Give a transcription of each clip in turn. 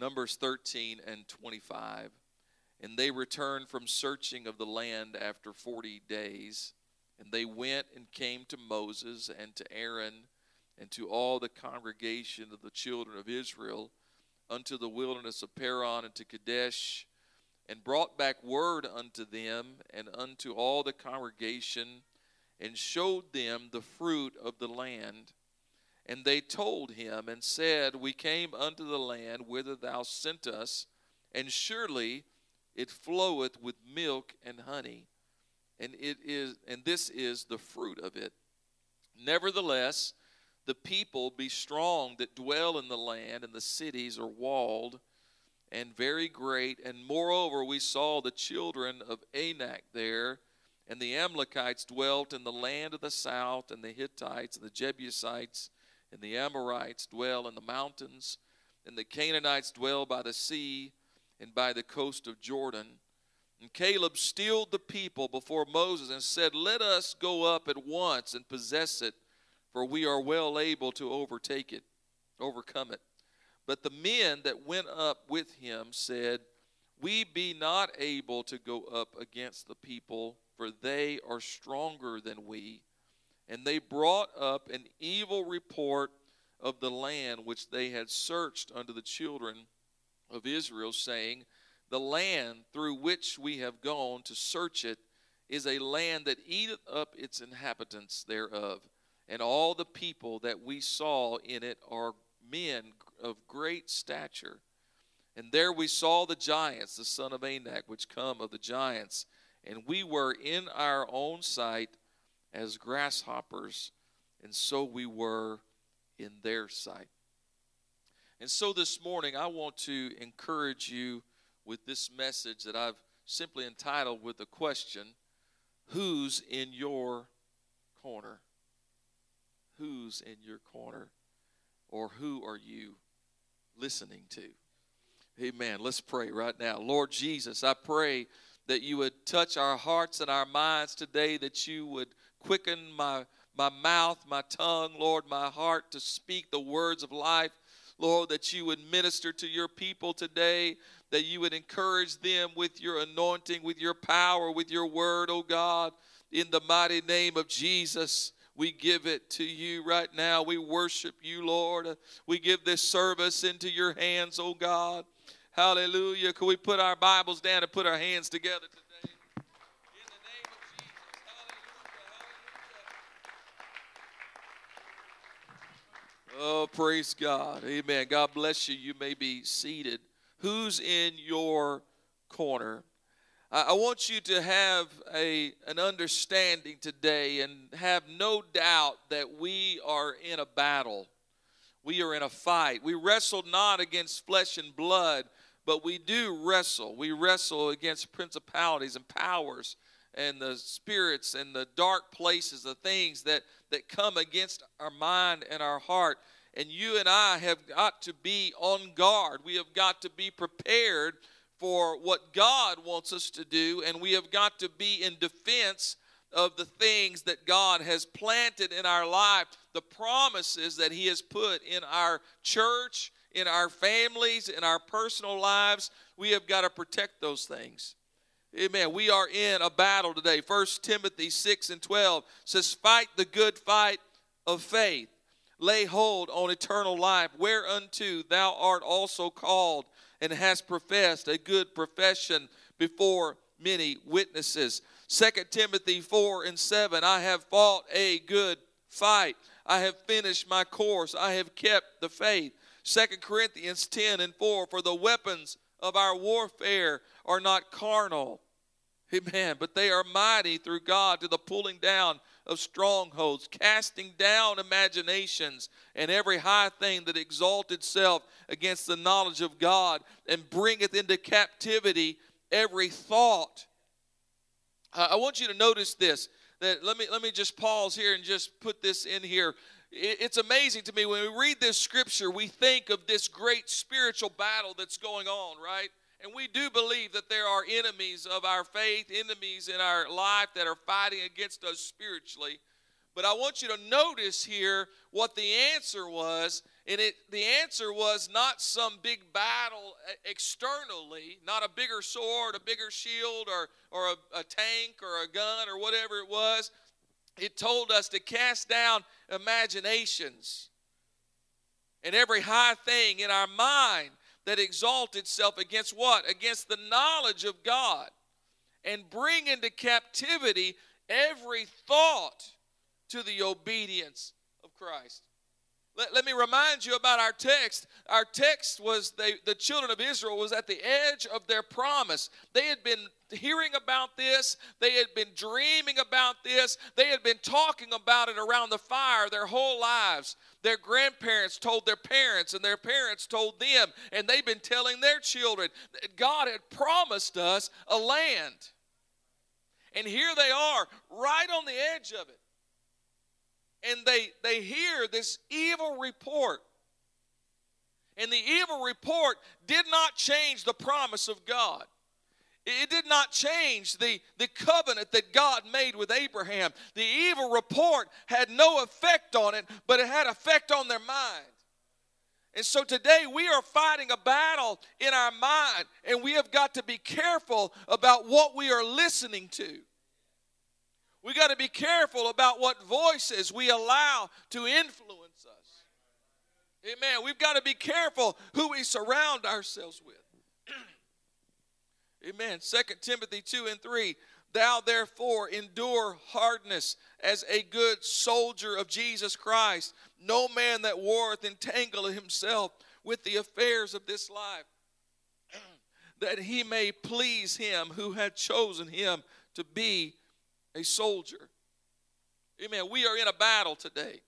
Numbers 13 and 25. And they returned from searching of the land after 40 days. And they went and came to Moses and to Aaron and to all the congregation of the children of Israel unto the wilderness of Paran and to Kadesh, and brought back word unto them and unto all the congregation, and showed them the fruit of the land. And they told him and said, We came unto the land whither thou sent us, and surely it floweth with milk and honey, and it is and this is the fruit of it. Nevertheless, the people be strong that dwell in the land, and the cities are walled and very great. And moreover, we saw the children of Anak there, and the Amalekites dwelt in the land of the south, and the Hittites, and the Jebusites, and the Amorites dwell in the mountains, and the Canaanites dwell by the sea and by the coast of Jordan. And Caleb stilled the people before Moses and said, Let us go up at once and possess it for we are well able to overtake it, overcome it. But the men that went up with him said, We be not able to go up against the people, for they are stronger than we. And they brought up an evil report of the land which they had searched unto the children of Israel, saying, The land through which we have gone to search it is a land that eateth up its inhabitants thereof and all the people that we saw in it are men of great stature. And there we saw the giants, the son of Anak, which come of the giants. And we were in our own sight as grasshoppers, and so we were in their sight. And so this morning, I want to encourage you with this message that I've simply entitled with the question Who's in your corner? who's in your corner or who are you listening to? Amen. Let's pray right now. Lord Jesus, I pray that you would touch our hearts and our minds today, that you would quicken my, my mouth, my tongue, Lord, my heart to speak the words of life. Lord, that you would minister to your people today, that you would encourage them with your anointing, with your power, with your word, oh God, in the mighty name of Jesus. We give it to you right now. We worship you, Lord. We give this service into your hands, oh God. Hallelujah. Can we put our Bibles down and put our hands together today? In the name of Jesus. Hallelujah. Hallelujah. Oh, praise God. Amen. God bless you. You may be seated. Who's in your corner? I want you to have a, an understanding today and have no doubt that we are in a battle. We are in a fight. We wrestle not against flesh and blood, but we do wrestle. We wrestle against principalities and powers and the spirits and the dark places, the things that, that come against our mind and our heart. And you and I have got to be on guard. We have got to be prepared for what God wants us to do, and we have got to be in defense of the things that God has planted in our life, the promises that He has put in our church, in our families, in our personal lives. We have got to protect those things. Amen. We are in a battle today. First Timothy 6 and 12 says, Fight the good fight of faith. Lay hold on eternal life, whereunto thou art also called and hast professed a good profession before many witnesses. 2 Timothy 4 and 7 I have fought a good fight. I have finished my course. I have kept the faith. 2 Corinthians 10 and 4 For the weapons of our warfare are not carnal. Amen. But they are mighty through God to the pulling down of strongholds, casting down imaginations and every high thing that exalts itself against the knowledge of God, and bringeth into captivity every thought. I want you to notice this. That let me let me just pause here and just put this in here. It's amazing to me when we read this scripture, we think of this great spiritual battle that's going on, right? And we do believe that there are enemies of our faith, enemies in our life that are fighting against us spiritually. But I want you to notice here what the answer was. And it, the answer was not some big battle externally, not a bigger sword, a bigger shield, or, or a, a tank, or a gun, or whatever it was. It told us to cast down imaginations and every high thing in our mind that exalt itself against what? Against the knowledge of God. And bring into captivity every thought to the obedience of Christ. Let, let me remind you about our text. Our text was they, the children of Israel was at the edge of their promise. They had been hearing about this, they had been dreaming about this, they had been talking about it around the fire their whole lives. Their grandparents told their parents, and their parents told them, and they've been telling their children that God had promised us a land. And here they are, right on the edge of it. And they, they hear this evil report. And the evil report did not change the promise of God. It did not change the, the covenant that God made with Abraham. The evil report had no effect on it, but it had effect on their mind. And so today we are fighting a battle in our mind, and we have got to be careful about what we are listening to. We got to be careful about what voices we allow to influence us. Amen. We've got to be careful who we surround ourselves with. Amen. 2 Timothy 2 and 3. Thou therefore endure hardness as a good soldier of Jesus Christ. No man that warreth entangle himself with the affairs of this life, that he may please him who had chosen him to be a soldier. Amen. We are in a battle today.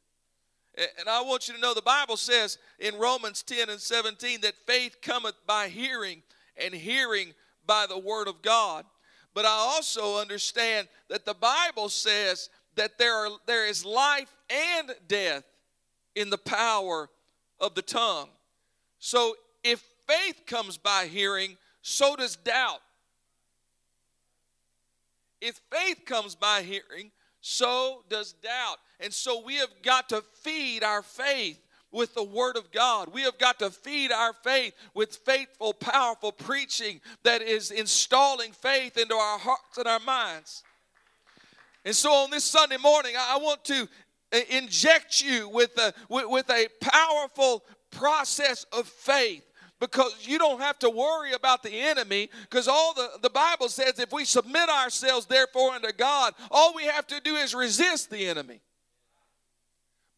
And I want you to know the Bible says in Romans 10 and 17 that faith cometh by hearing, and hearing by the word of God. But I also understand that the Bible says that there, are, there is life and death in the power of the tongue. So if faith comes by hearing, so does doubt. If faith comes by hearing, so does doubt. And so we have got to feed our faith with the Word of God. We have got to feed our faith with faithful, powerful preaching that is installing faith into our hearts and our minds. And so on this Sunday morning, I want to uh, inject you with a, with a powerful process of faith because you don't have to worry about the enemy because all the, the bible says if we submit ourselves therefore unto god all we have to do is resist the enemy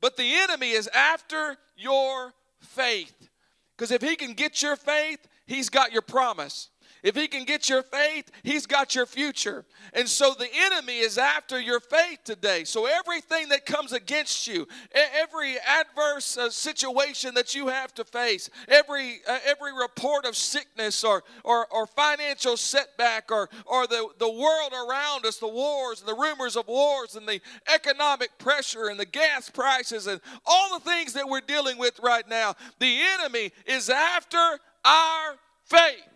but the enemy is after your faith. Because if he can get your faith, he's got your promise. If he can get your faith, he's got your future. And so the enemy is after your faith today. So everything that comes against you, every adverse uh, situation that you have to face, every uh, every report of sickness or or, or financial setback or or the, the world around us, the wars and the rumors of wars and the economic pressure and the gas prices and all the things that we're dealing with right now, the enemy is after our faith.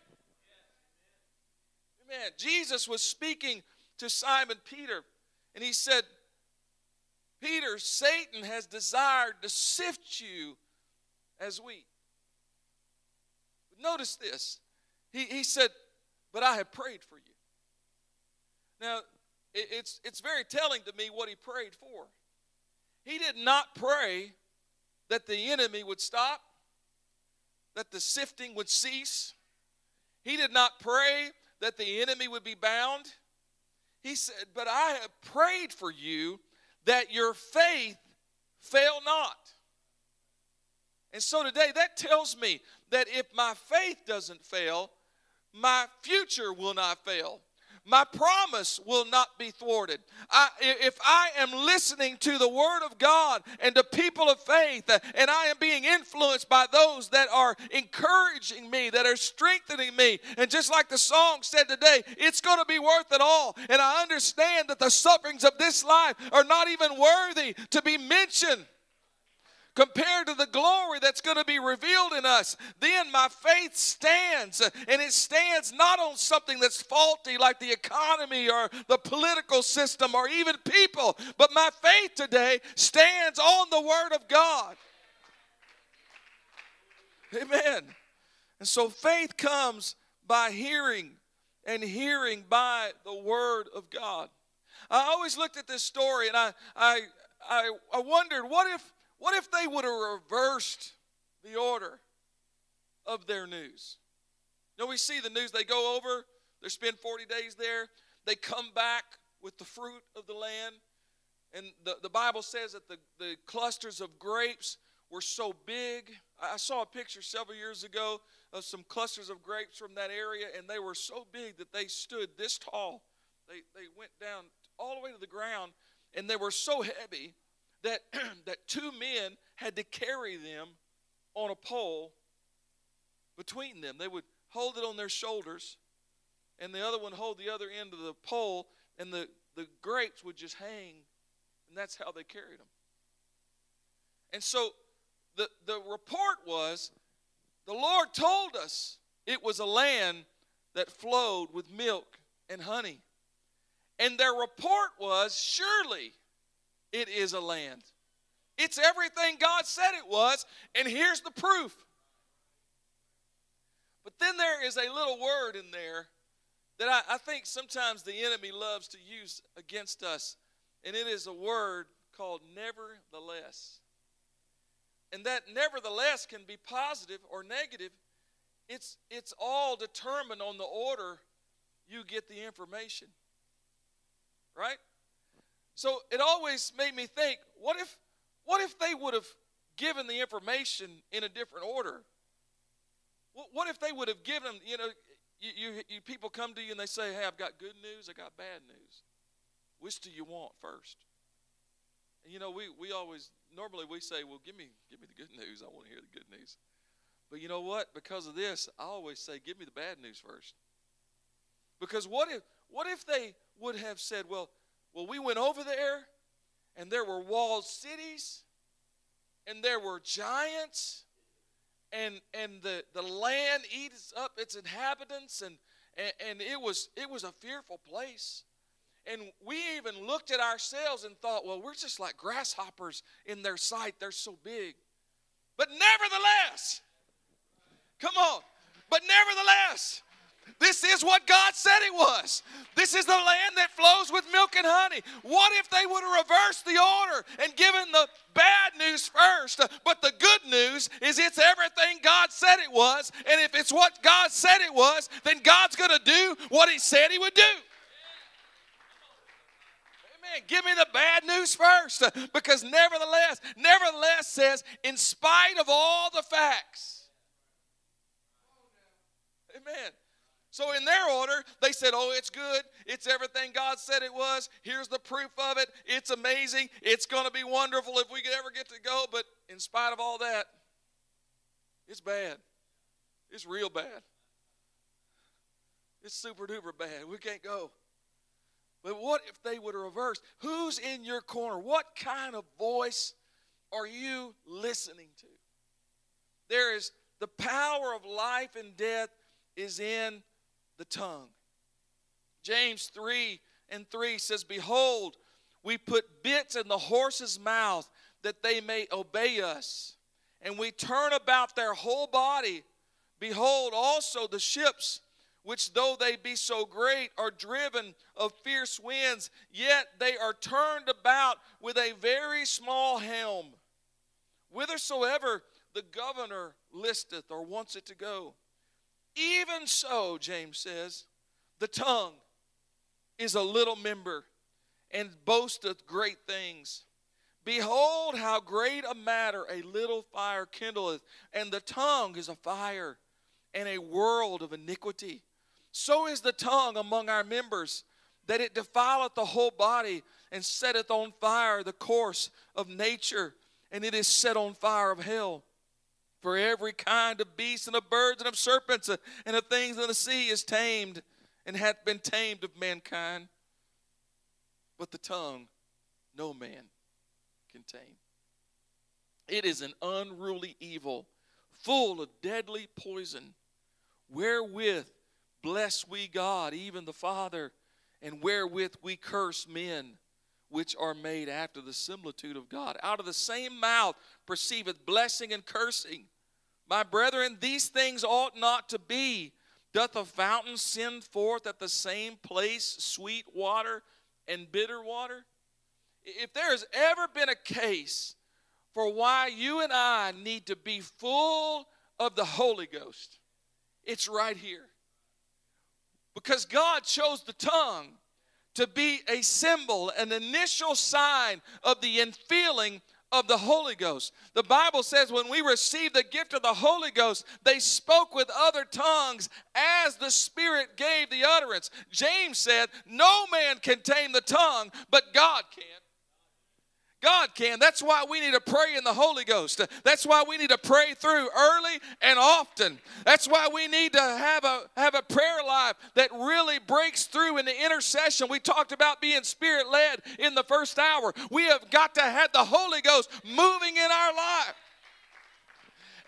Jesus was speaking to Simon Peter, and he said, Peter, Satan has desired to sift you as wheat. Notice this. He, he said, But I have prayed for you. Now, it, it's, it's very telling to me what he prayed for. He did not pray that the enemy would stop, that the sifting would cease. He did not pray that the enemy would be bound? He said, But I have prayed for you that your faith fail not. And so today, that tells me that if my faith doesn't fail, my future will not fail my promise will not be thwarted. I, if I am listening to the Word of God and to people of faith, uh, and I am being influenced by those that are encouraging me, that are strengthening me, and just like the song said today, it's going to be worth it all. And I understand that the sufferings of this life are not even worthy to be mentioned compared that's going to be revealed in us, then my faith stands. Uh, and it stands not on something that's faulty like the economy or the political system or even people, but my faith today stands on the Word of God. Amen. And so faith comes by hearing, and hearing by the Word of God. I always looked at this story and I, I, I, I wondered what if, what if they would have reversed the order of their news? You we see the news, they go over, they spend 40 days there, they come back with the fruit of the land. And the, the Bible says that the, the clusters of grapes were so big. I saw a picture several years ago of some clusters of grapes from that area, and they were so big that they stood this tall. They, they went down all the way to the ground, and they were so heavy that, that two men had to carry them on a pole between them. They would hold it on their shoulders, and the other one hold the other end of the pole, and the, the grapes would just hang, and that's how they carried them. And so the, the report was the Lord told us it was a land that flowed with milk and honey. And their report was surely it is a land. It's everything God said it was, and here's the proof. But then there is a little word in there that I, I, think sometimes the enemy loves to use against us, and it is a word called nevertheless. And that nevertheless can be positive or negative. It's, it's all determined on the order you get the information. Right? So it always made me think, what if what if they would have given the information in a different order? What if they would have given them, you know, you, you, you people come to you and they say, hey, I've got good news, I got bad news. Which do you want first? And you know, we, we always normally we say, well, give me give me the good news. I want to hear the good news. But you know what? Because of this, I always say, give me the bad news first. Because what if what if they would have said, well, well, we went over there and there were walled cities and there were giants and and the, the land eats up its inhabitants and, and and it was it was a fearful place and we even looked at ourselves and thought, well, we're just like grasshoppers in their sight. They're so big. But nevertheless, come on, but nevertheless, this is what God said it was. This is the land that flows with milk and honey. What if they would have reversed the order and given the bad news first? But the good news is it's everything God said it was. And if it's what God said it was, then God's going to do what He said He would do. Amen. Give me the bad news first. Because nevertheless, nevertheless says, in spite of all the facts. Amen. So, in their order, they said, Oh, it's good. It's everything God said it was. Here's the proof of it. It's amazing. It's going to be wonderful if we could ever get to go. But in spite of all that, it's bad. It's real bad. It's super duper bad. We can't go. But what if they would have reversed? Who's in your corner? What kind of voice are you listening to? There is the power of life and death is in the tongue. James 3 and 3 says, Behold, we put bits in the horse's mouth that they may obey us, and we turn about their whole body. Behold, also the ships which though they be so great are driven of fierce winds, yet they are turned about with a very small helm, whithersoever the governor listeth or wants it to go. Even so, James says, the tongue is a little member and boasteth great things. Behold, how great a matter a little fire kindleth, and the tongue is a fire and a world of iniquity. So is the tongue among our members, that it defileth the whole body and setteth on fire the course of nature, and it is set on fire of hell. For every kind of beast and of birds and of serpents and of things in the sea is tamed and hath been tamed of mankind. But the tongue no man can tame. It is an unruly evil, full of deadly poison, wherewith bless we God, even the Father, and wherewith we curse men which are made after the similitude of God. Out of the same mouth perceiveth blessing and cursing. My brethren, these things ought not to be. Doth a fountain send forth at the same place sweet water and bitter water? If there has ever been a case for why you and I need to be full of the Holy Ghost. It's right here. Because God chose the tongue to be a symbol, an initial sign of the infilling of the Holy Ghost. The Bible says when we received the gift of the Holy Ghost, they spoke with other tongues as the Spirit gave the utterance. James said, No man can tame the tongue, but God can. God can. That's why we need to pray in the Holy Ghost. That's why we need to pray through early and often. That's why we need to have a have a prayer life that really breaks through in the intercession. We talked about being spirit led in the first hour. We have got to have the Holy Ghost moving in our life.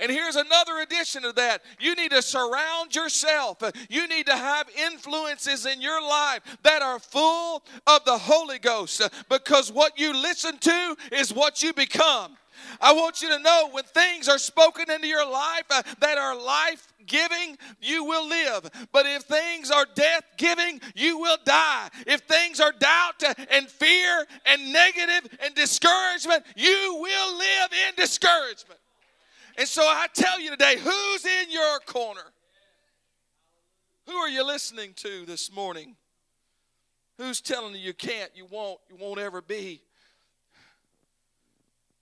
And here's another addition to that. You need to surround yourself. You need to have influences in your life that are full of the Holy Ghost because what you listen to is what you become. I want you to know when things are spoken into your life uh, that are life giving, you will live. But if things are death giving, you will die. If things are doubt uh, and fear and negative and discouragement, you will live in discouragement. And so I tell you today who's in your corner? Who are you listening to this morning? Who's telling you you can't, you won't, you won't ever be?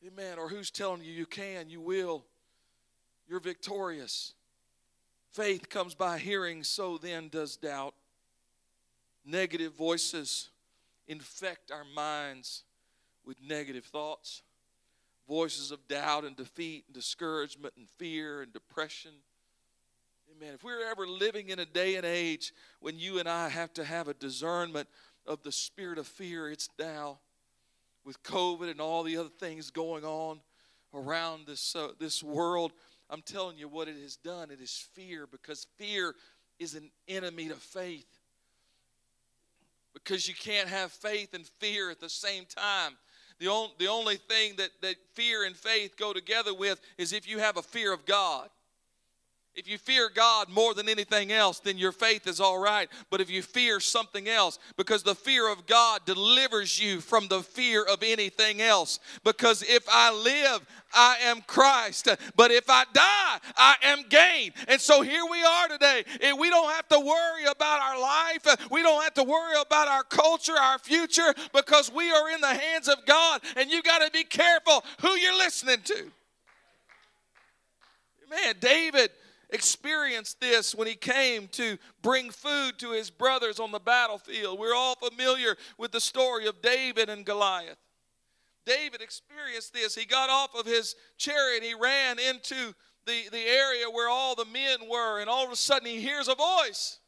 Amen. Or who's telling you you can, you will, you're victorious? Faith comes by hearing, so then does doubt. Negative voices infect our minds with negative thoughts voices of doubt and defeat and discouragement and fear and depression. Amen. If we're ever living in a day and age when you and I have to have a discernment of the spirit of fear, it's now. With COVID and all the other things going on around this, uh, this world, I'm telling you what it has done. It is fear because fear is an enemy to faith. Because you can't have faith and fear at the same time. The, on, the only thing that, that fear and faith go together with is if you have a fear of God. If you fear God more than anything else, then your faith is all right. But if you fear something else, because the fear of God delivers you from the fear of anything else. Because if I live, I am Christ. But if I die, I am gain. And so here we are today. And we don't have to worry about our life. We don't have to worry about our culture, our future, because we are in the hands of God. And you got to be careful who you're listening to. Man, David experienced this when he came to bring food to his brothers on the battlefield. We're all familiar with the story of David and Goliath. David experienced this. He got off of his chariot, he ran into the, the area where all the men were, and all of a sudden he hears a voice.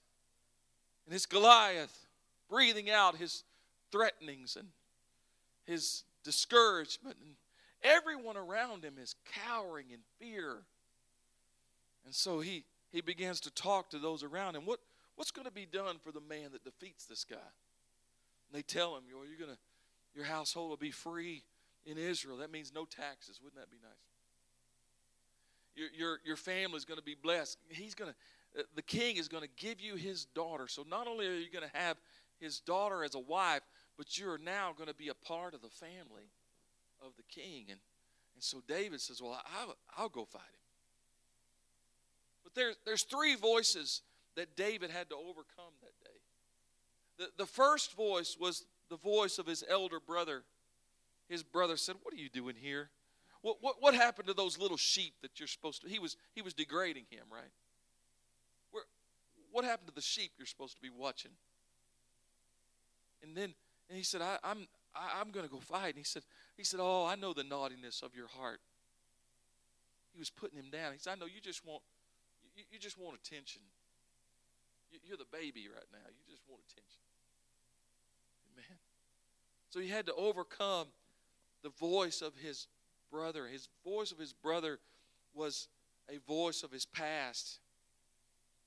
And it's Goliath breathing out his threatenings and his discouragement. And everyone around him is cowering in fear and so he, he begins to talk to those around him. What, what's going to be done for the man that defeats this guy? And they tell him, you're you're to, your household will be free in Israel. That means no taxes. Wouldn't that be nice? Your, your, your family is going to be blessed. He's going to, uh, the king is going to give you his daughter. So not only are you going to have his daughter as a wife, but you're now going to be a part of the family of the king. And, and so David says, Well, I, I'll go fight him. But there, there's three voices that David had to overcome that day. The, the first voice was the voice of his elder brother. His brother said, What are you doing here? What, what, what happened to those little sheep that you're supposed to? He was, he was degrading him, right? Where, what happened to the sheep you're supposed to be watching? And then and he said, I, I'm, I, I'm going to go fight. And he said, he said, Oh, I know the naughtiness of your heart. He was putting him down. He said, I know you just want you, you just want attention. You, you're the baby right now. You just want attention. Amen. So he had to overcome the voice of his brother. His voice of his brother was a voice of his past.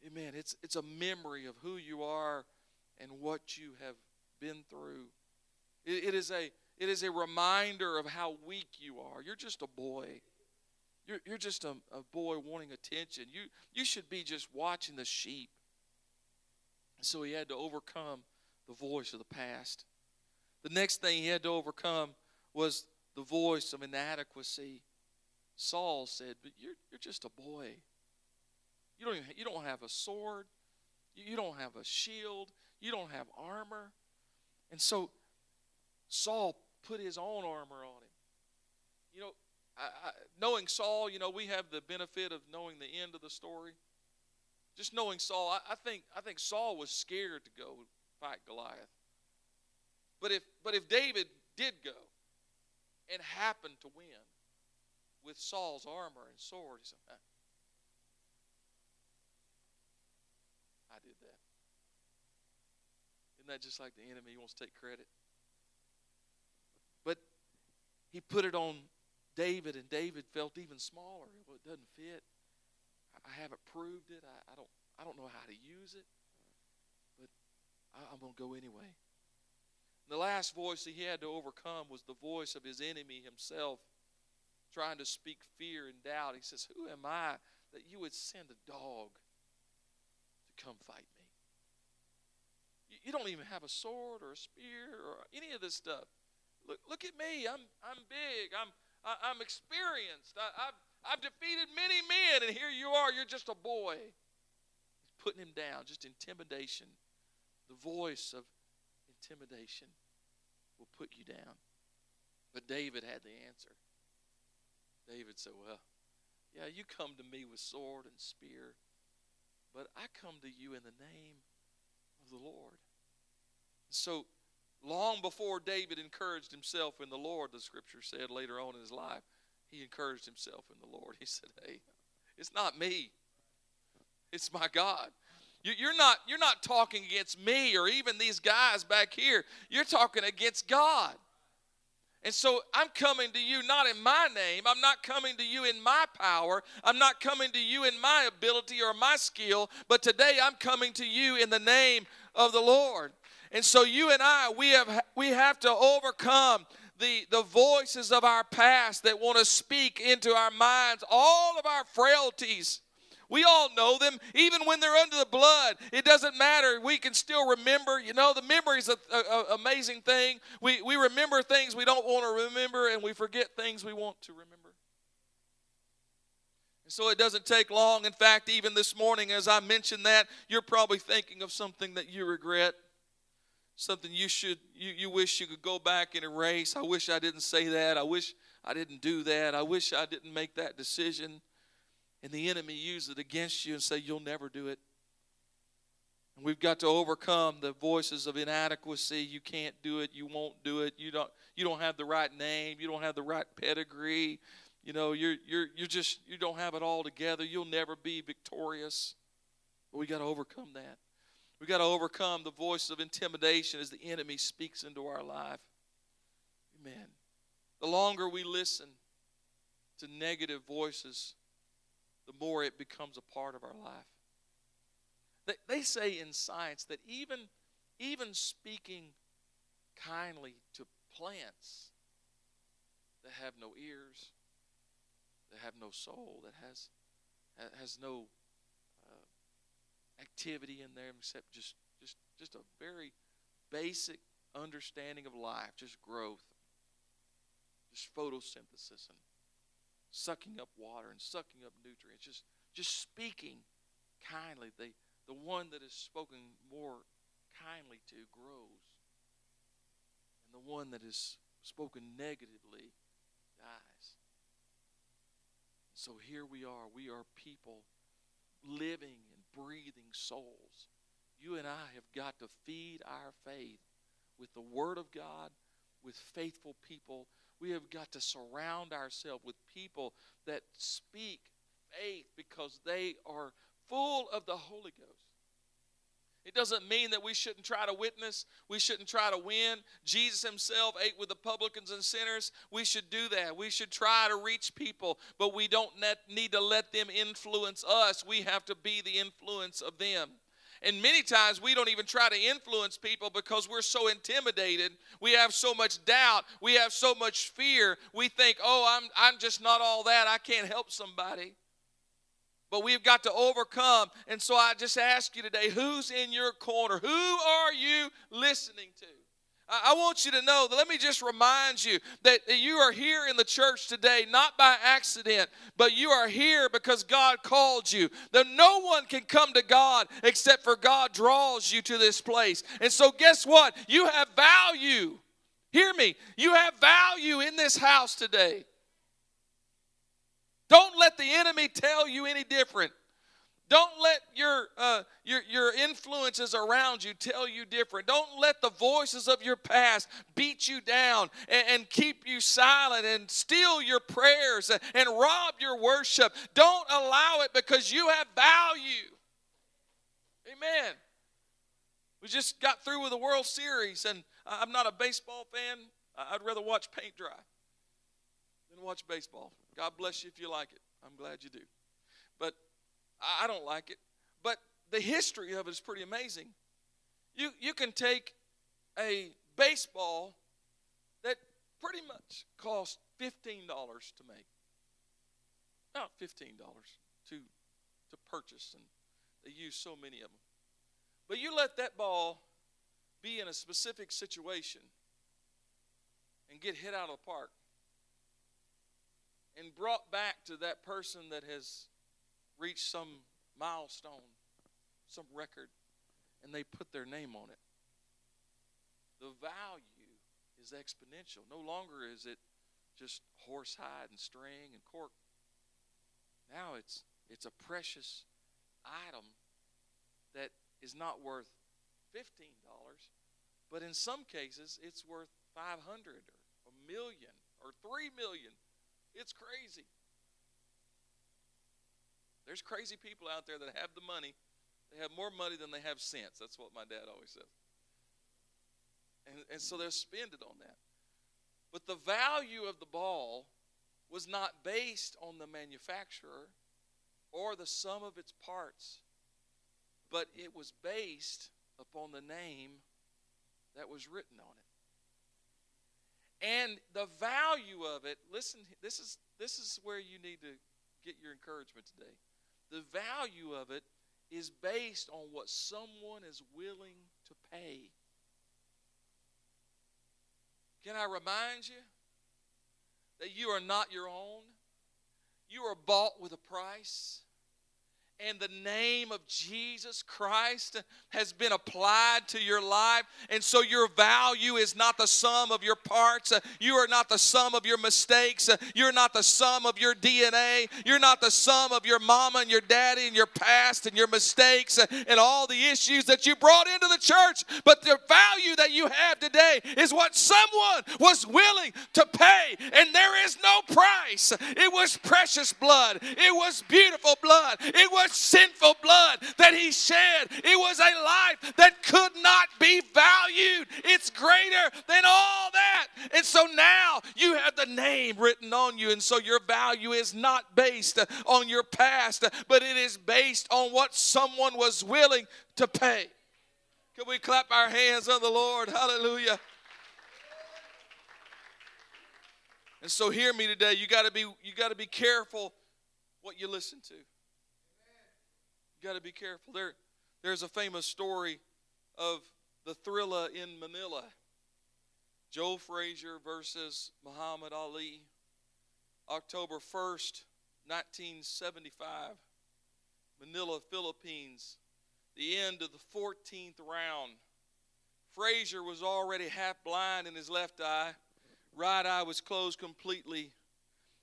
Amen. It's, it's a memory of who you are and what you have been through. It, it, is a, it is a reminder of how weak you are. You're just a boy. You're, you're just a, a boy wanting attention. You, you should be just watching the sheep. So he had to overcome the voice of the past. The next thing he had to overcome was the voice of inadequacy. Saul said, But you're, you're just a boy. You don't, even, you don't have a sword. You don't have a shield. You don't have armor. And so Saul put his own armor on him. You know, I, I, knowing Saul, you know, we have the benefit of knowing the end of the story. Just knowing Saul, I, I think I think Saul was scared to go fight Goliath. But if but if David did go and happened to win with Saul's armor and sword, he said, I did that. Isn't that just like the enemy? Wants to take credit. But he put it on David, and David felt even smaller. Well, it doesn't fit. I haven't proved it. I, I don't. I don't know how to use it, but I, I'm going to go anyway. The last voice he had to overcome was the voice of his enemy himself, trying to speak fear and doubt. He says, "Who am I that you would send a dog to come fight me? You, you don't even have a sword or a spear or any of this stuff. Look, look at me. I'm, I'm big. I'm, I, am experienced. I, I've, I've defeated many men, and here you are. You're just a boy. He's putting him down, just intimidation. The voice of intimidation will put you down. But David had the answer. David said, Well, yeah, you come to me with sword and spear, but I come to you in the name of the Lord. So Long before David encouraged himself in the Lord, the scripture said later on in his life, he encouraged himself in the Lord. He said, Hey, it's not me, it's my God. You're not, you're not talking against me or even these guys back here. You're talking against God. And so I'm coming to you not in my name. I'm not coming to you in my power. I'm not coming to you in my ability or my skill. But today I'm coming to you in the name of the Lord. And so you and I, we have we have to overcome the, the voices of our past that want to speak into our minds all of our frailties. We all know them, even when they're under the blood. It doesn't matter. We can still remember. You know, the memory is an amazing thing. We, we remember things we don't want to remember, and we forget things we want to remember. And so it doesn't take long. In fact, even this morning, as I mentioned that, you're probably thinking of something that you regret something you should you, you wish you could go back and erase. I wish i didn't say that. I wish i didn't do that. I wish i didn't make that decision. And the enemy use it against you and say you'll never do it. And we've got to overcome the voices of inadequacy. You can't do it. You won't do it. You don't you don't have the right name. You don't have the right pedigree. You know you're you're you're just you don't have it all together. You'll never be victorious. But we got to overcome that We've got to overcome the voice of intimidation as the enemy speaks into our life. Amen. The longer we listen to negative voices, the more it becomes a part of our life. They, they say in science that even, even speaking kindly to plants that have no ears, that have no soul, that has, has no activity in there except just just just a very basic understanding of life, just growth, just photosynthesis and sucking up water and sucking up nutrients, just just speaking kindly. The the one that is spoken more kindly to grows. And the one that is spoken negatively dies. So here we are. We are people living and breathing souls. You and I have got to feed our faith with the Word of God, with faithful people. We have got to surround ourselves with people that speak faith because they are full of the Holy Ghost. It doesn't mean that we shouldn't try to witness. We shouldn't try to win. Jesus himself ate with the publicans and sinners. We should do that. We should try to reach people, but we don't need to let them influence us. We have to be the influence of them. And many times we don't even try to influence people because we're so intimidated. We have so much doubt. We have so much fear. We think, oh, I'm, I'm just not all that. I can't help somebody but we've got to overcome. And so I just ask you today who's in your corner? Who are you listening to? I want you to know that let me just remind you that you are here in the church today not by accident, but you are here because God called you. That no one can come to God except for God draws you to this place. And so, guess what? You have value. Hear me. You have value in this house today. The enemy tell you any different. Don't let your, uh, your, your influences around you tell you different. Don't let the voices of your past beat you down and, and keep you silent and steal your prayers and, and rob your worship. Don't allow it because you have value. Amen. We just got through with the World Series, and I'm not a baseball fan. I'd rather watch paint dry than watch baseball. God bless you if you like it. I'm glad you do. But I don't like it. But the history of it is pretty amazing. You, you can take a baseball that pretty much cost $15 to make. Not $15 to, to purchase, and they use so many of them. But you let that ball be in a specific situation and get hit out of the park and brought back to that person that has reached some milestone, some record, and they put their name on it. The value is exponential. No longer is it just horsehide and string and cork. Now it's it's a precious item that is not worth fifteen dollars, but in some cases it's worth five hundred or a million or three million it's crazy. There's crazy people out there that have the money. They have more money than they have sense. That's what my dad always said. And, and so they'll spend it on that. But the value of the ball was not based on the manufacturer or the sum of its parts, but it was based upon the name that was written on it. And the value of it, listen, this is this is where you need to get your encouragement today. The value of it is based on what someone is willing to pay. Can I remind you that you are not your own? You are bought with a price and the name of Jesus Christ has been applied to your life. And so your value is not the sum of your parts. You are not the sum of your mistakes. You're not the sum of your DNA. You're not the sum of your mama and your daddy and your past and your mistakes and all the issues that you brought into the church. But the value that you have today is what someone was willing to pay. And there is no price. It was precious blood, it was beautiful blood, it was sinful blood that he shed. It was a life that could not be valued. It's greater than all that. And so now you have the name written on you. And so your value is not based on your past, but it is based on what someone was willing to pay. Can we clap our hands on the Lord? Hallelujah. And so hear me today. You got to be you got to be careful what you listen to. You got to be careful. There, there's a famous story of the thriller in Manila. Joe Frazier versus Muhammad Ali. October 1st, 1975. Manila, Philippines. The end of the 14th round. Frazier was already half blind in his left eye. Right eye was closed completely.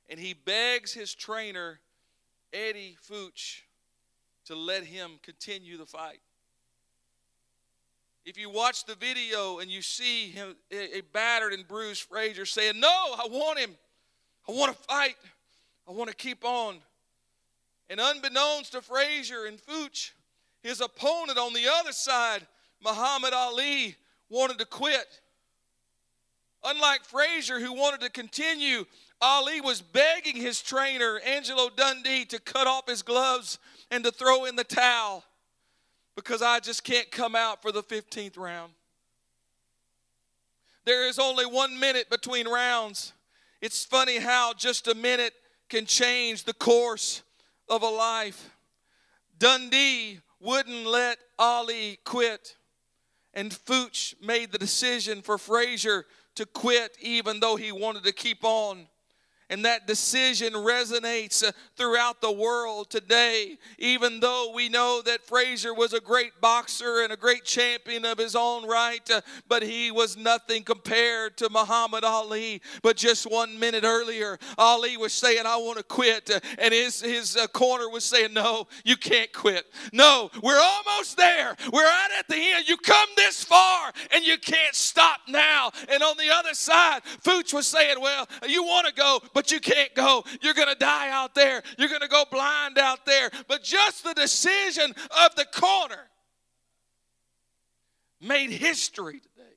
And he begs his trainer, Eddie Futch, to let him continue the fight. If you watch the video and you see him, a battered and bruised Frazier saying, No, I want him. I want to fight. I want to keep on. And unbeknownst to Frazier and Futch, His opponent on the other side, Muhammad Ali, wanted to quit. Unlike Frazier, who wanted to continue, Ali was begging his trainer, Angelo Dundee, to cut off his gloves and to throw in the towel because I just can't come out for the 15th round. There is only one minute between rounds. It's funny how just a minute can change the course of a life. Dundee wouldn't let Ali quit, and Futch made the decision for Frazier to quit even though he wanted to keep on. And that decision resonates uh, throughout the world today. Even though we know that Frazier was a great boxer and a great champion of his own right, uh, but he was nothing compared to Muhammad Ali. But just one minute earlier, Ali was saying, I want to quit. Uh, and his, his corner was saying, No, you can't quit. No, we're almost there. We're right at the end. You come this far and you can't stop now. And on the other side, Futch was saying, Well, you want to go, but you can't go. You're going to die out there. You're going to go blind out there. But just the decision of the corner made history today.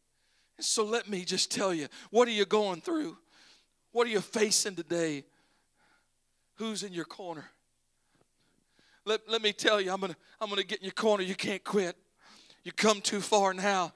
And so let me just tell you what are you going through? What are you facing today? Who's in your corner? Let, let me tell you, I'm going to I'm gonna get in your corner. You can't quit. You come too far now.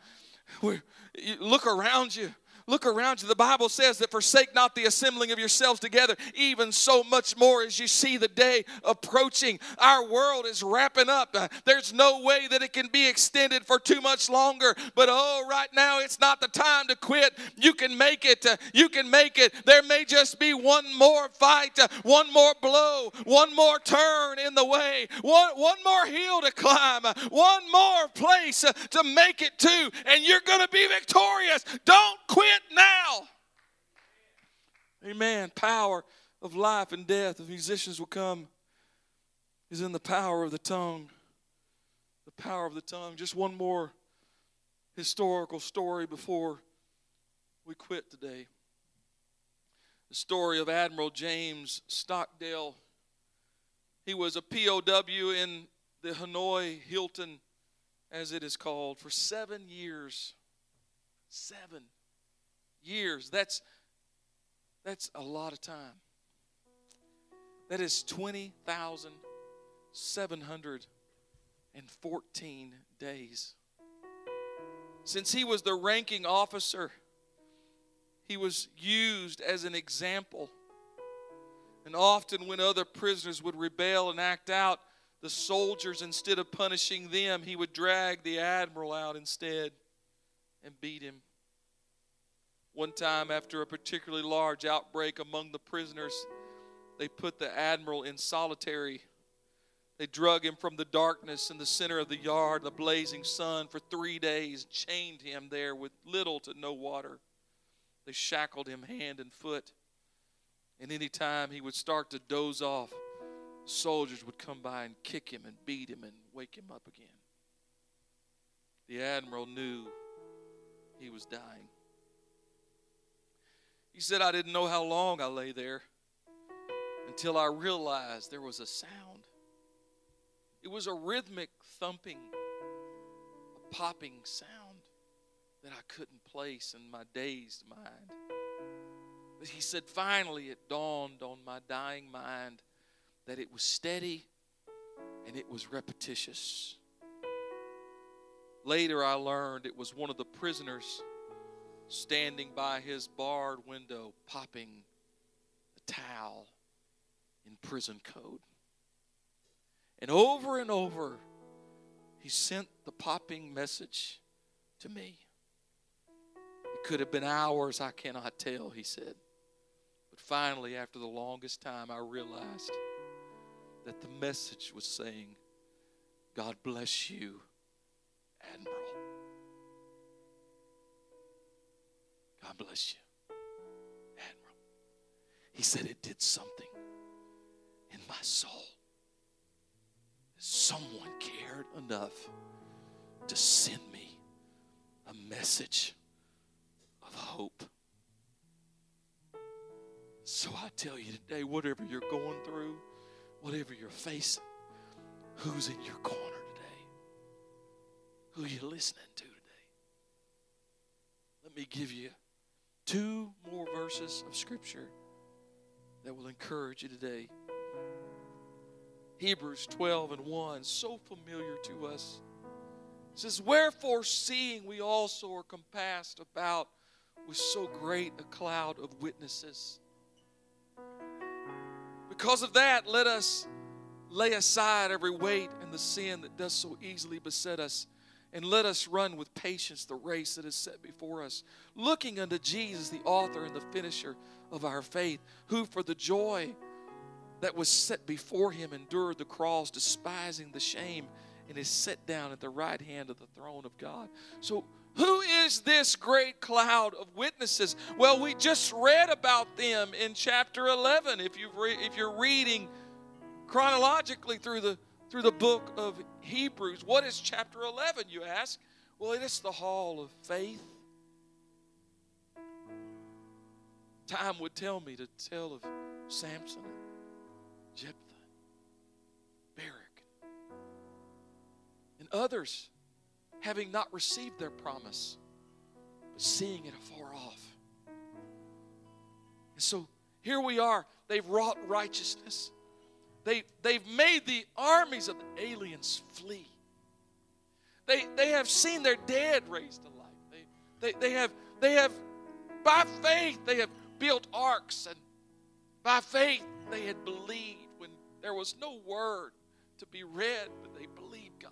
We're, you look around you. Look around you. The Bible says that forsake not the assembling of yourselves together, even so much more as you see the day approaching. Our world is wrapping up. Uh, there's no way that it can be extended for too much longer. But oh, right now, it's not the time to quit. You can make it. Uh, you can make it. There may just be one more fight, uh, one more blow, one more turn in the way, one, one more hill to climb, one more place to make it to, and you're going to be victorious. Don't quit it now. Amen. Power of life and death. The musicians will come is in the power of the tongue. The power of the tongue. Just one more historical story before we quit today. The story of Admiral James Stockdale. He was a POW in the Hanoi Hilton, as it is called, for seven years. Seven years. That's that's a lot of time. That is 20,714 days. Since he was the ranking officer, he was used as an example. And often, when other prisoners would rebel and act out, the soldiers, instead of punishing them, he would drag the admiral out instead and beat him. One time, after a particularly large outbreak among the prisoners, they put the admiral in solitary. They drug him from the darkness in the center of the yard, the blazing sun, for three days, chained him there with little to no water. They shackled him hand and foot. And any time he would start to doze off, soldiers would come by and kick him and beat him and wake him up again. The admiral knew he was dying. He said, I didn't know how long I lay there until I realized there was a sound. It was a rhythmic thumping, a popping sound that I couldn't place in my dazed mind. But he said, finally, it dawned on my dying mind that it was steady and it was repetitious. Later, I learned it was one of the prisoners standing by his barred window, popping a towel in prison code. And over and over, he sent the popping message to me. It could have been hours, I cannot tell, he said. But finally, after the longest time, I realized that the message was saying, God bless you, Admiral. God bless you, Admiral. He said it did something in my soul. Someone cared enough to send me a message of hope. So I tell you today, whatever you're going through, whatever you're facing, who's in your corner today? Who are you listening to today? Let me give you two more verses of Scripture that will encourage you today. Hebrews 12 and 1, so familiar to us. It says, Wherefore, seeing we also are compassed about with so great a cloud of witnesses. Because of that, let us lay aside every weight and the sin that does so easily beset us, and let us run with patience the race that is set before us, looking unto Jesus, the author and the finisher of our faith, who for the joy that was set before him endured the cross, despising the shame, and is set down at the right hand of the throne of God. So, who is this great cloud of witnesses? Well, we just read about them in chapter 11. If, you re- if you're reading chronologically through the, through the book of Hebrews, what is chapter 11, you ask? Well, it is the hall of faith. Time would tell me to tell of Samson Jephthah, Barak, and others having not received their promise, but seeing it afar off. And so here we are. They've wrought righteousness. They, they've made the armies of the aliens flee. They, they have seen their dead raised to life. They, they, they, have, they have, by faith, they have built arks, and by faith, they had believed when there was no word to be read, but they believed God.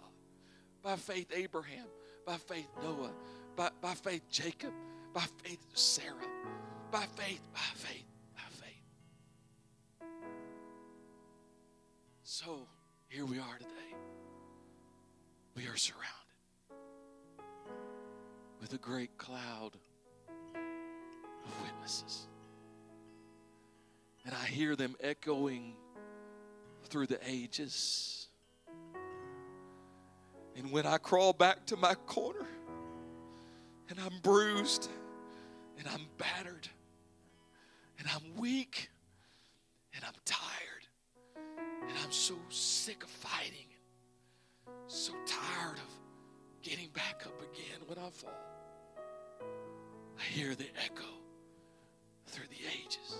By faith, Abraham. By faith, Noah. By, by faith, Jacob. By faith, Sarah. By faith, by faith, by faith. So here we are today. We are surrounded with a great cloud of witnesses. And I hear them echoing through the ages. And when I crawl back to my corner and I'm bruised and I'm battered and I'm weak and I'm tired and I'm so sick of fighting, so tired of getting back up again when I fall, I hear the echo through the ages.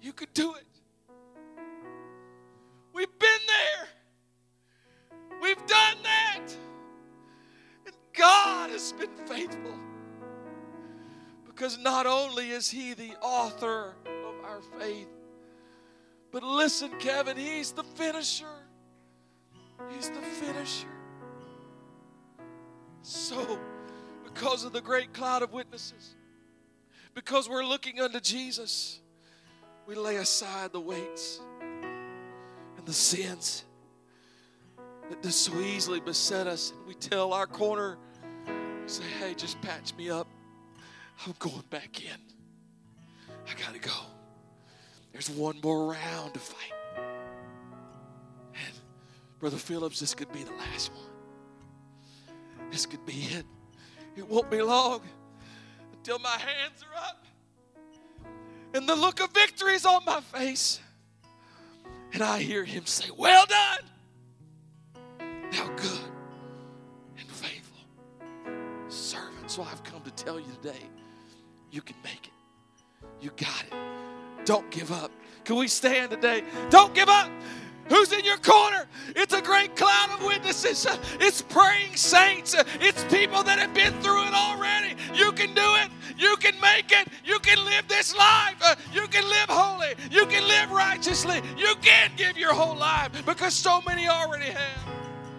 You could do it. We've been there. We've done that. And God has been faithful. Because not only is He the author of our faith, but listen, Kevin, He's the finisher. He's the finisher. So, because of the great cloud of witnesses, because we're looking unto Jesus, we lay aside the weights and the sins that does so easily beset us. And we tell our corner, say, hey, just patch me up. I'm going back in. I got to go. There's one more round to fight. And Brother Phillips, this could be the last one. This could be it. It won't be long until my hands are up and the look of victory is on my face. And I hear him say, Well done, thou good and faithful servant. So I've come to tell you today, you can make it. You got it. Don't give up. Can we stand today? Don't give up. Who's in your corner? It's a great cloud of witnesses. It's praying saints. It's people that have been through it already. You can do it. You can make it. You can live this life. Uh, you can live holy. You can live righteously. You can give your whole life because so many already have.